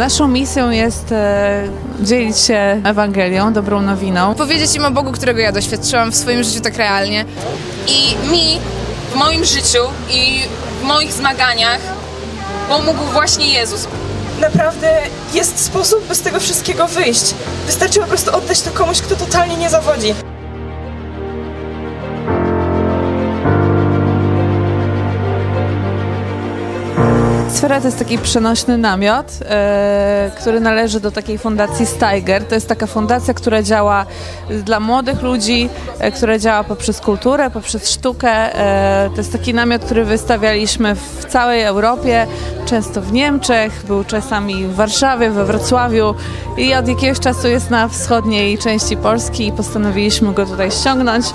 Naszą misją jest e, dzielić się Ewangelią, dobrą nowiną. Powiedzieć im o Bogu, którego ja doświadczyłam w swoim życiu tak realnie. I mi w moim życiu i w moich zmaganiach pomógł właśnie Jezus. Naprawdę jest sposób, by z tego wszystkiego wyjść. Wystarczy po prostu oddać to komuś, kto totalnie nie zawodzi. Sfera to jest taki przenośny namiot, e, który należy do takiej fundacji Steiger. To jest taka fundacja, która działa dla młodych ludzi, e, która działa poprzez kulturę, poprzez sztukę. E, to jest taki namiot, który wystawialiśmy w całej Europie, często w Niemczech, był czasami w Warszawie, we Wrocławiu i od jakiegoś czasu jest na wschodniej części Polski i postanowiliśmy go tutaj ściągnąć.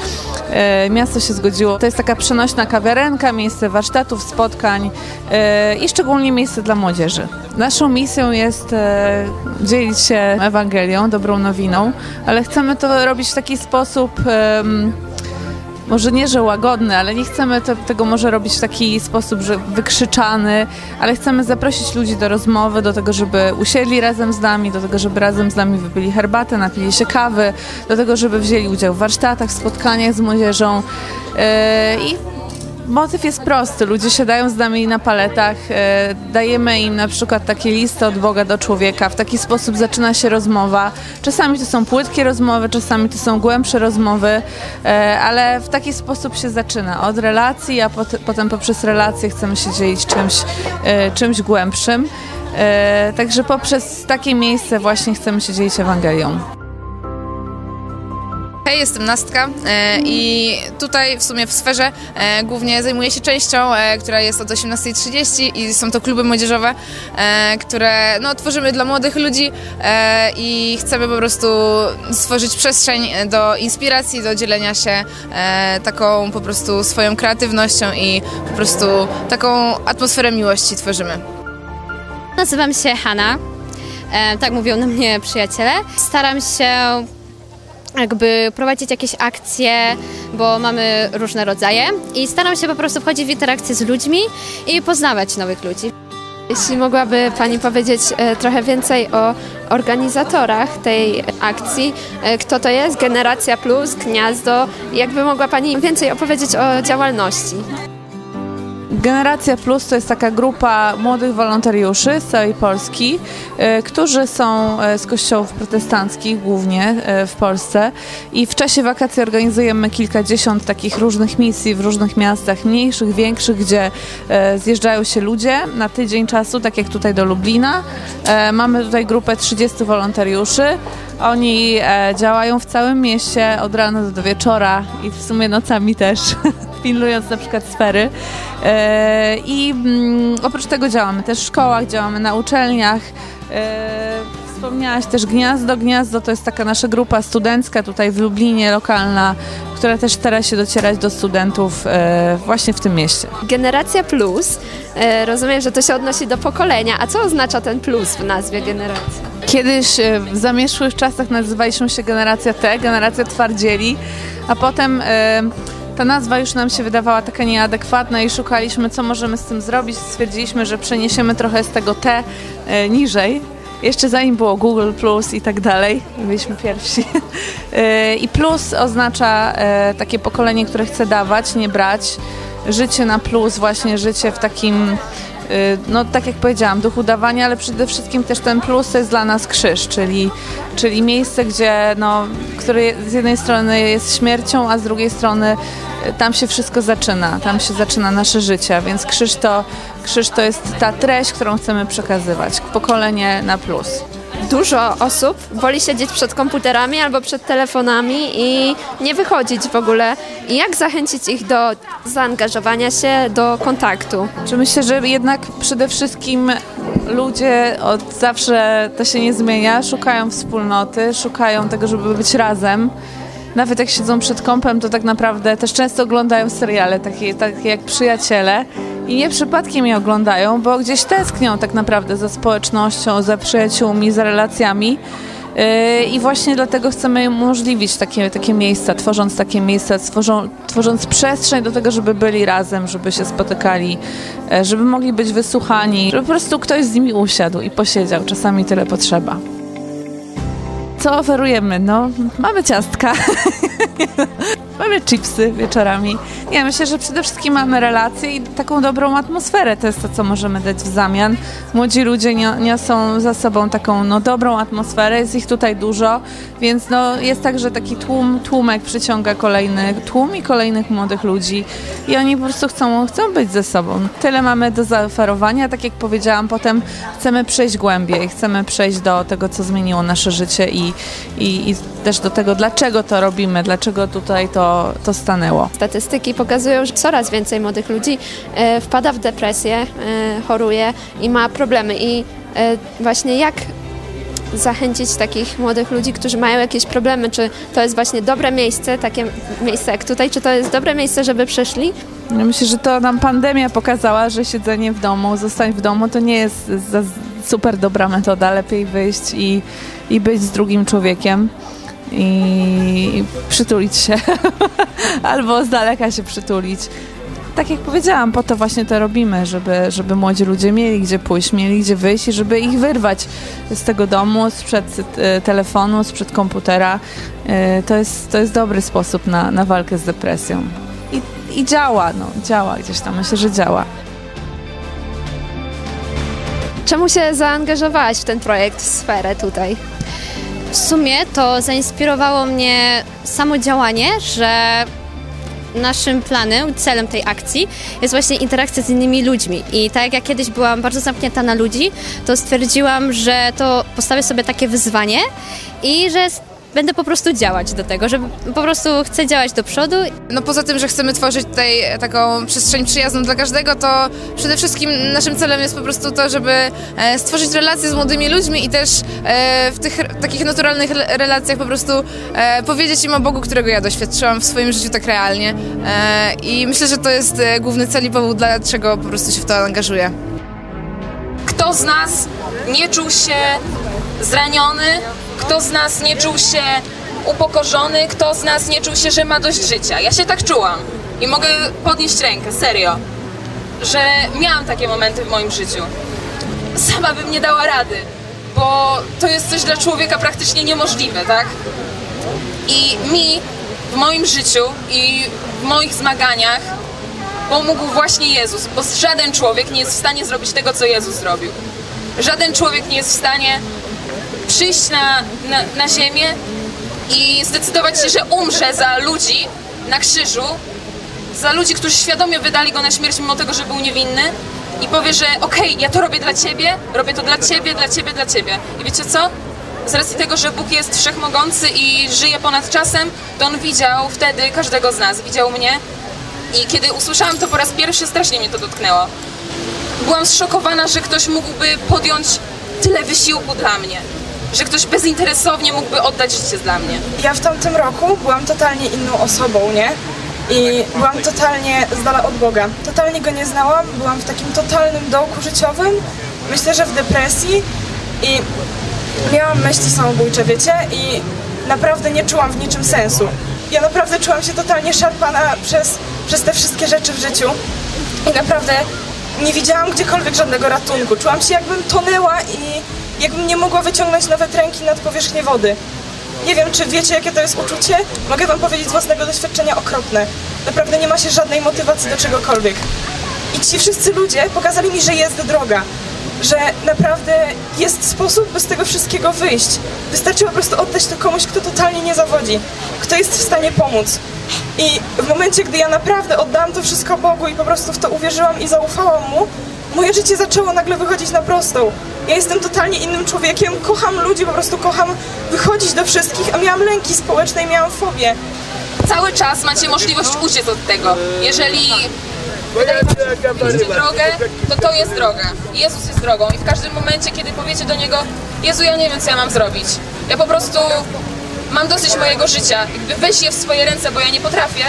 E, miasto się zgodziło. To jest taka przenośna kawiarenka, miejsce warsztatów, spotkań e, i szczególnie miejsce dla młodzieży. Naszą misją jest e, dzielić się Ewangelią, dobrą nowiną, ale chcemy to robić w taki sposób może nie, że łagodny, ale nie chcemy tego może robić w taki sposób, że wykrzyczany, ale chcemy zaprosić ludzi do rozmowy, do tego, żeby usiedli razem z nami, do tego, żeby razem z nami wypili herbatę, napili się kawy, do tego, żeby wzięli udział w warsztatach, spotkaniach z młodzieżą yy, i Motyw jest prosty. Ludzie siadają z nami na paletach, e, dajemy im na przykład takie listy od Boga do człowieka. W taki sposób zaczyna się rozmowa. Czasami to są płytkie rozmowy, czasami to są głębsze rozmowy, e, ale w taki sposób się zaczyna. Od relacji, a pot, potem poprzez relacje chcemy się dzielić czymś, e, czymś głębszym. Także poprzez takie miejsce właśnie chcemy się dzielić Ewangelią. Hej, jestem Nastka e, i tutaj w sumie w sferze e, głównie zajmuję się częścią, e, która jest od 18.30 i są to kluby młodzieżowe, które no, tworzymy dla młodych ludzi i chcemy po prostu stworzyć przestrzeń do inspiracji, do dzielenia się taką po prostu swoją kreatywnością i po prostu taką atmosferę miłości tworzymy. Nazywam się Hanna, tak mówią na mnie przyjaciele. Staram się jakby prowadzić jakieś akcje, bo mamy różne rodzaje i staram się po prostu wchodzić w interakcję z ludźmi i poznawać nowych ludzi. Jeśli mogłaby Pani powiedzieć e, trochę więcej o organizatorach tej akcji, e, kto to jest, Generacja Plus, Gniazdo, jakby mogła Pani więcej opowiedzieć o działalności. Generacja Plus to jest taka grupa młodych wolontariuszy z całej Polski, e, którzy są e, z kościołów protestanckich głównie e, w Polsce i w czasie wakacji organizujemy kilkadziesiąt takich różnych misji w różnych miastach, mniejszych, większych, gdzie zjeżdżają się ludzie na tydzień czasu, tak jak tutaj do Lublina. Mamy tutaj grupę 30 wolontariuszy. Oni e, działają w całym mieście od rana do wieczora i w sumie nocami też, pilnując na przykład sfery. E, I mm, oprócz tego działamy też w szkołach, działamy na uczelniach. E, Wspomniałaś też Gniazdo. Gniazdo to jest taka nasza grupa studencka tutaj w Lublinie, lokalna, która też stara się docierać do studentów e, właśnie w tym mieście. Generacja Plus, e, rozumiem, że to się odnosi do pokolenia, a co oznacza ten plus w nazwie generacji? Kiedyś e, w zamieszłych czasach nazywaliśmy się generacja T, generacja twardzieli, a potem e, ta nazwa już nam się wydawała taka nieadekwatna i szukaliśmy, co możemy z tym zrobić. Stwierdziliśmy, że przeniesiemy trochę z tego T e, niżej. Jeszcze zanim było Google Plus i tak dalej, byliśmy pierwsi. E, I plus oznacza e, takie pokolenie, które chce dawać, nie brać. Życie na plus, właśnie życie w takim Y, no tak jak powiedziałam, duchu dawania, ale przede wszystkim też ten plus to jest dla nas krzyż, czyli, czyli miejsce, gdzie no, które z jednej strony jest śmiercią, a z drugiej strony tam się wszystko zaczyna, tam się zaczyna nasze życie, więc krzyż to, krzyż to jest ta treść, którą chcemy przekazywać, pokolenie na plus. Dużo osób woli siedzieć przed komputerami albo przed telefonami i nie wychodzić w ogóle. I jak zachęcić ich do zaangażowania się, do kontaktu? Czy myślę, że jednak przede wszystkim ludzie od zawsze to się nie zmienia, szukają wspólnoty, szukają tego, żeby być razem. Nawet jak siedzą przed kąpem, to tak naprawdę też często oglądają seriale, takie, takie jak Przyjaciele. I nie przypadkiem je oglądają, bo gdzieś tęsknią tak naprawdę za społecznością, za przyjaciółmi, za relacjami. Yy, I właśnie dlatego chcemy umożliwić takie, takie miejsca, tworząc takie miejsca, tworzą, tworząc przestrzeń do tego, żeby byli razem, żeby się spotykali, e, żeby mogli być wysłuchani, żeby po prostu ktoś z nimi usiadł i posiedział. Czasami tyle potrzeba. Co oferujemy? No, mamy ciastka. Mamy chipsy wieczorami. Nie, myślę, że przede wszystkim mamy relacje i taką dobrą atmosferę. To jest to, co możemy dać w zamian. Młodzi ludzie niosą za sobą taką no, dobrą atmosferę, jest ich tutaj dużo, więc no, jest tak, że taki tłum, tłumek przyciąga kolejny tłum i kolejnych młodych ludzi i oni po prostu chcą, chcą być ze sobą. Tyle mamy do zaoferowania. Tak jak powiedziałam, potem chcemy przejść głębiej, chcemy przejść do tego, co zmieniło nasze życie i, i, i też do tego, dlaczego to robimy, dlaczego tutaj to to, stanęło. Statystyki pokazują, że coraz więcej młodych ludzi e, wpada w depresję, e, choruje i ma problemy. I e, właśnie jak zachęcić takich młodych ludzi, którzy mają jakieś problemy, czy to jest właśnie dobre miejsce, takie miejsce jak tutaj, czy to jest dobre miejsce, żeby przyszli? Myślę, że to nam pandemia pokazała, że siedzenie w domu, zostań w domu to nie jest super dobra metoda, lepiej wyjść i, i być z drugim człowiekiem i przytulić się, albo z daleka się przytulić. Tak jak powiedziałam, po to właśnie to robimy, żeby, żeby młodzi ludzie mieli gdzie pójść, mieli gdzie wyjść i żeby ich wyrwać z tego domu, sprzed e, telefonu, sprzed komputera. E, to jest, to jest dobry sposób na, na walkę z depresją. I, I działa, no, działa gdzieś tam, myślę, że działa. Czemu się zaangażowałaś w ten projekt, w sferę tutaj? W sumie to zainspirowało mnie samo działanie, że naszym planem, celem tej akcji jest właśnie interakcja z innymi ludźmi. I tak jak ja kiedyś byłam bardzo zamknięta na ludzi, to stwierdziłam, że to postawię sobie takie wyzwanie i że będę po prostu działać do tego, że po prostu chcę działać do przodu. No poza tym, że chcemy tworzyć tutaj taką przestrzeń przyjazną dla każdego, to przede wszystkim naszym celem jest po prostu to, żeby e, stworzyć relacje z młodymi ludźmi i też e, w tych takich naturalnych relacjach po prostu e, powiedzieć im o Bogu, którego ja doświadczyłam w swoim życiu tak realnie. I myślę, że to jest główny cel i powód, dlaczego po prostu się w to angażuję. Kto z nas nie czuł się zraniony, kto z nas nie czuł się upokorzony, kto z nas nie czuł się, że ma dość życia. Ja się tak czułam i mogę podnieść rękę, serio, że miałam takie momenty w moim życiu. Sama bym nie dała rady, bo to jest coś dla człowieka praktycznie niemożliwe, tak? I mi w moim życiu i w moich zmaganiach pomógł właśnie Jezus, bo żaden człowiek nie jest w stanie zrobić tego, co Jezus zrobił. Żaden człowiek nie jest w stanie przyjść na, na, na ziemię i zdecydować się, że umrze za ludzi na krzyżu, za ludzi, którzy świadomie wydali go na śmierć mimo tego, że był niewinny i powie, że okej, okay, ja to robię dla ciebie, robię to dla ciebie, dla ciebie, dla ciebie. I wiecie co? Z racji tego, że Bóg jest wszechmogący i żyje ponad czasem, to On widział wtedy każdego z nas, widział mnie i kiedy usłyszałam to po raz pierwszy, strasznie mnie to dotknęło. Byłam zszokowana, że ktoś mógłby podjąć tyle wysiłku dla mnie że ktoś bezinteresownie mógłby oddać życie dla mnie. Ja w tamtym roku byłam totalnie inną osobą, nie? I byłam totalnie z dala od Boga. Totalnie go nie znałam, byłam w takim totalnym dołku życiowym, myślę, że w depresji i miałam myśli samobójcze, wiecie? I naprawdę nie czułam w niczym sensu. Ja naprawdę czułam się totalnie szarpana przez, przez te wszystkie rzeczy w życiu i naprawdę nie widziałam gdziekolwiek żadnego ratunku. Czułam się jakbym tonęła i jakbym nie mogła wyciągnąć nawet ręki nad powierzchnię wody. Nie wiem, czy wiecie, jakie to jest uczucie? Mogę wam powiedzieć z własnego doświadczenia okropne. Naprawdę nie ma się żadnej motywacji do czegokolwiek. I ci wszyscy ludzie pokazali mi, że jest droga. Że naprawdę jest sposób, by z tego wszystkiego wyjść. Wystarczy po prostu oddać to komuś, kto totalnie nie zawodzi. Kto jest w stanie pomóc. I w momencie, gdy ja naprawdę oddałam to wszystko Bogu i po prostu w to uwierzyłam i zaufałam Mu, moje życie zaczęło nagle wychodzić na prostą. Ja jestem totalnie innym człowiekiem, kocham ludzi, po prostu kocham wychodzić do wszystkich, a miałam lęki społeczne i miałam fobię. Cały czas macie możliwość uciec od tego. Jeżeli wydaje wam się, że drogę, to to jest droga. Jezus jest drogą i w każdym momencie, kiedy powiecie do Niego Jezu, ja nie wiem, co ja mam zrobić. Ja po prostu mam dosyć mojego życia. Jakby weź je w swoje ręce, bo ja nie potrafię,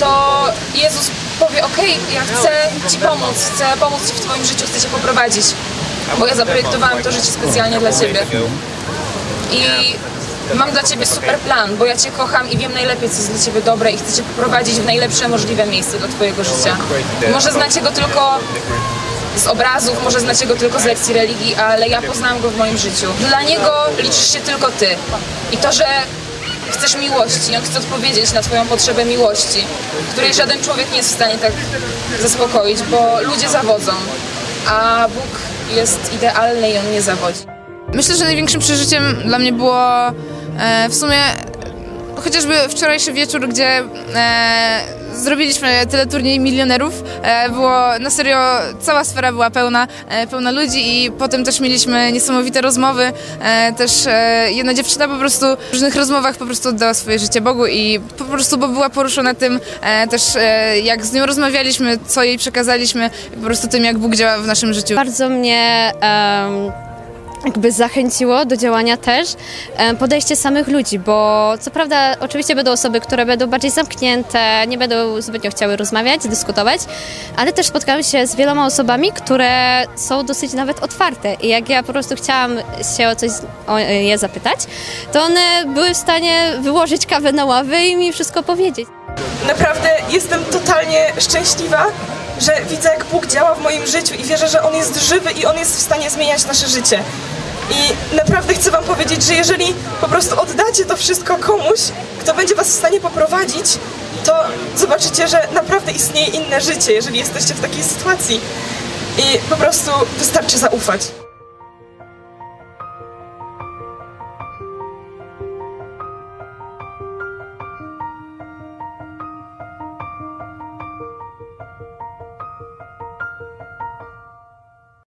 to Jezus powie, okej, okay, ja chcę Ci pomóc, chcę pomóc Ci w Twoim życiu, chcę Cię poprowadzić, bo ja zaprojektowałam to życie specjalnie dla Ciebie. i mam dla ciebie super plan, bo ja cię kocham i wiem najlepiej, co jest dla ciebie dobre i chcę cię poprowadzić w najlepsze możliwe miejsce dla twojego życia. Może znacie go tylko z obrazów, może znacie go tylko z lekcji religii, ale ja poznałam go w moim życiu. Dla niego liczysz się tylko ty. I to, że chcesz miłości, on chce odpowiedzieć na twoją potrzebę miłości, której żaden człowiek nie jest w stanie tak zaspokoić, bo ludzie zawodzą, a Bóg jest idealny i on nie zawodzi. Myślę, że największym przeżyciem dla mnie było e, w sumie chociażby wczorajszy wieczór, gdzie e, zrobiliśmy teleturniej milionerów. E, było na serio, cała sfera była pełna, e, pełna ludzi i potem też mieliśmy niesamowite rozmowy. E, też e, jedna dziewczyna po prostu w różnych rozmowach po prostu oddała swoje życie Bogu i po prostu bo była poruszona tym e, też jak z nią rozmawialiśmy, co jej przekazaliśmy, po prostu tym jak Bóg działa w naszym życiu. Bardzo mnie em, jakby zachęciło do działania też em, podejście samych ludzi, bo co prawda oczywiście będą osoby, które będą bardziej zamknięte, nie będą zbytnio chciały rozmawiać, dyskutować, ale też spotkałam się z wieloma osobami, które są dosyć nawet otwarte i jak ja po prostu chciałam się o coś o je zapytać, to one były w stanie wyłożyć kawę na ławę i mi wszystko powiedzieć. Naprawdę jestem totalnie szczęśliwa, że widzę, jak Bóg działa w moim życiu i wierzę, że On jest żywy i On jest w stanie zmieniać nasze życie. I naprawdę chcę Wam powiedzieć, że jeżeli po prostu oddacie to wszystko komuś, kto będzie Was w stanie poprowadzić, to zobaczycie, że naprawdę istnieje inne życie, jeżeli jesteście w takiej sytuacji. I po prostu wystarczy zaufać.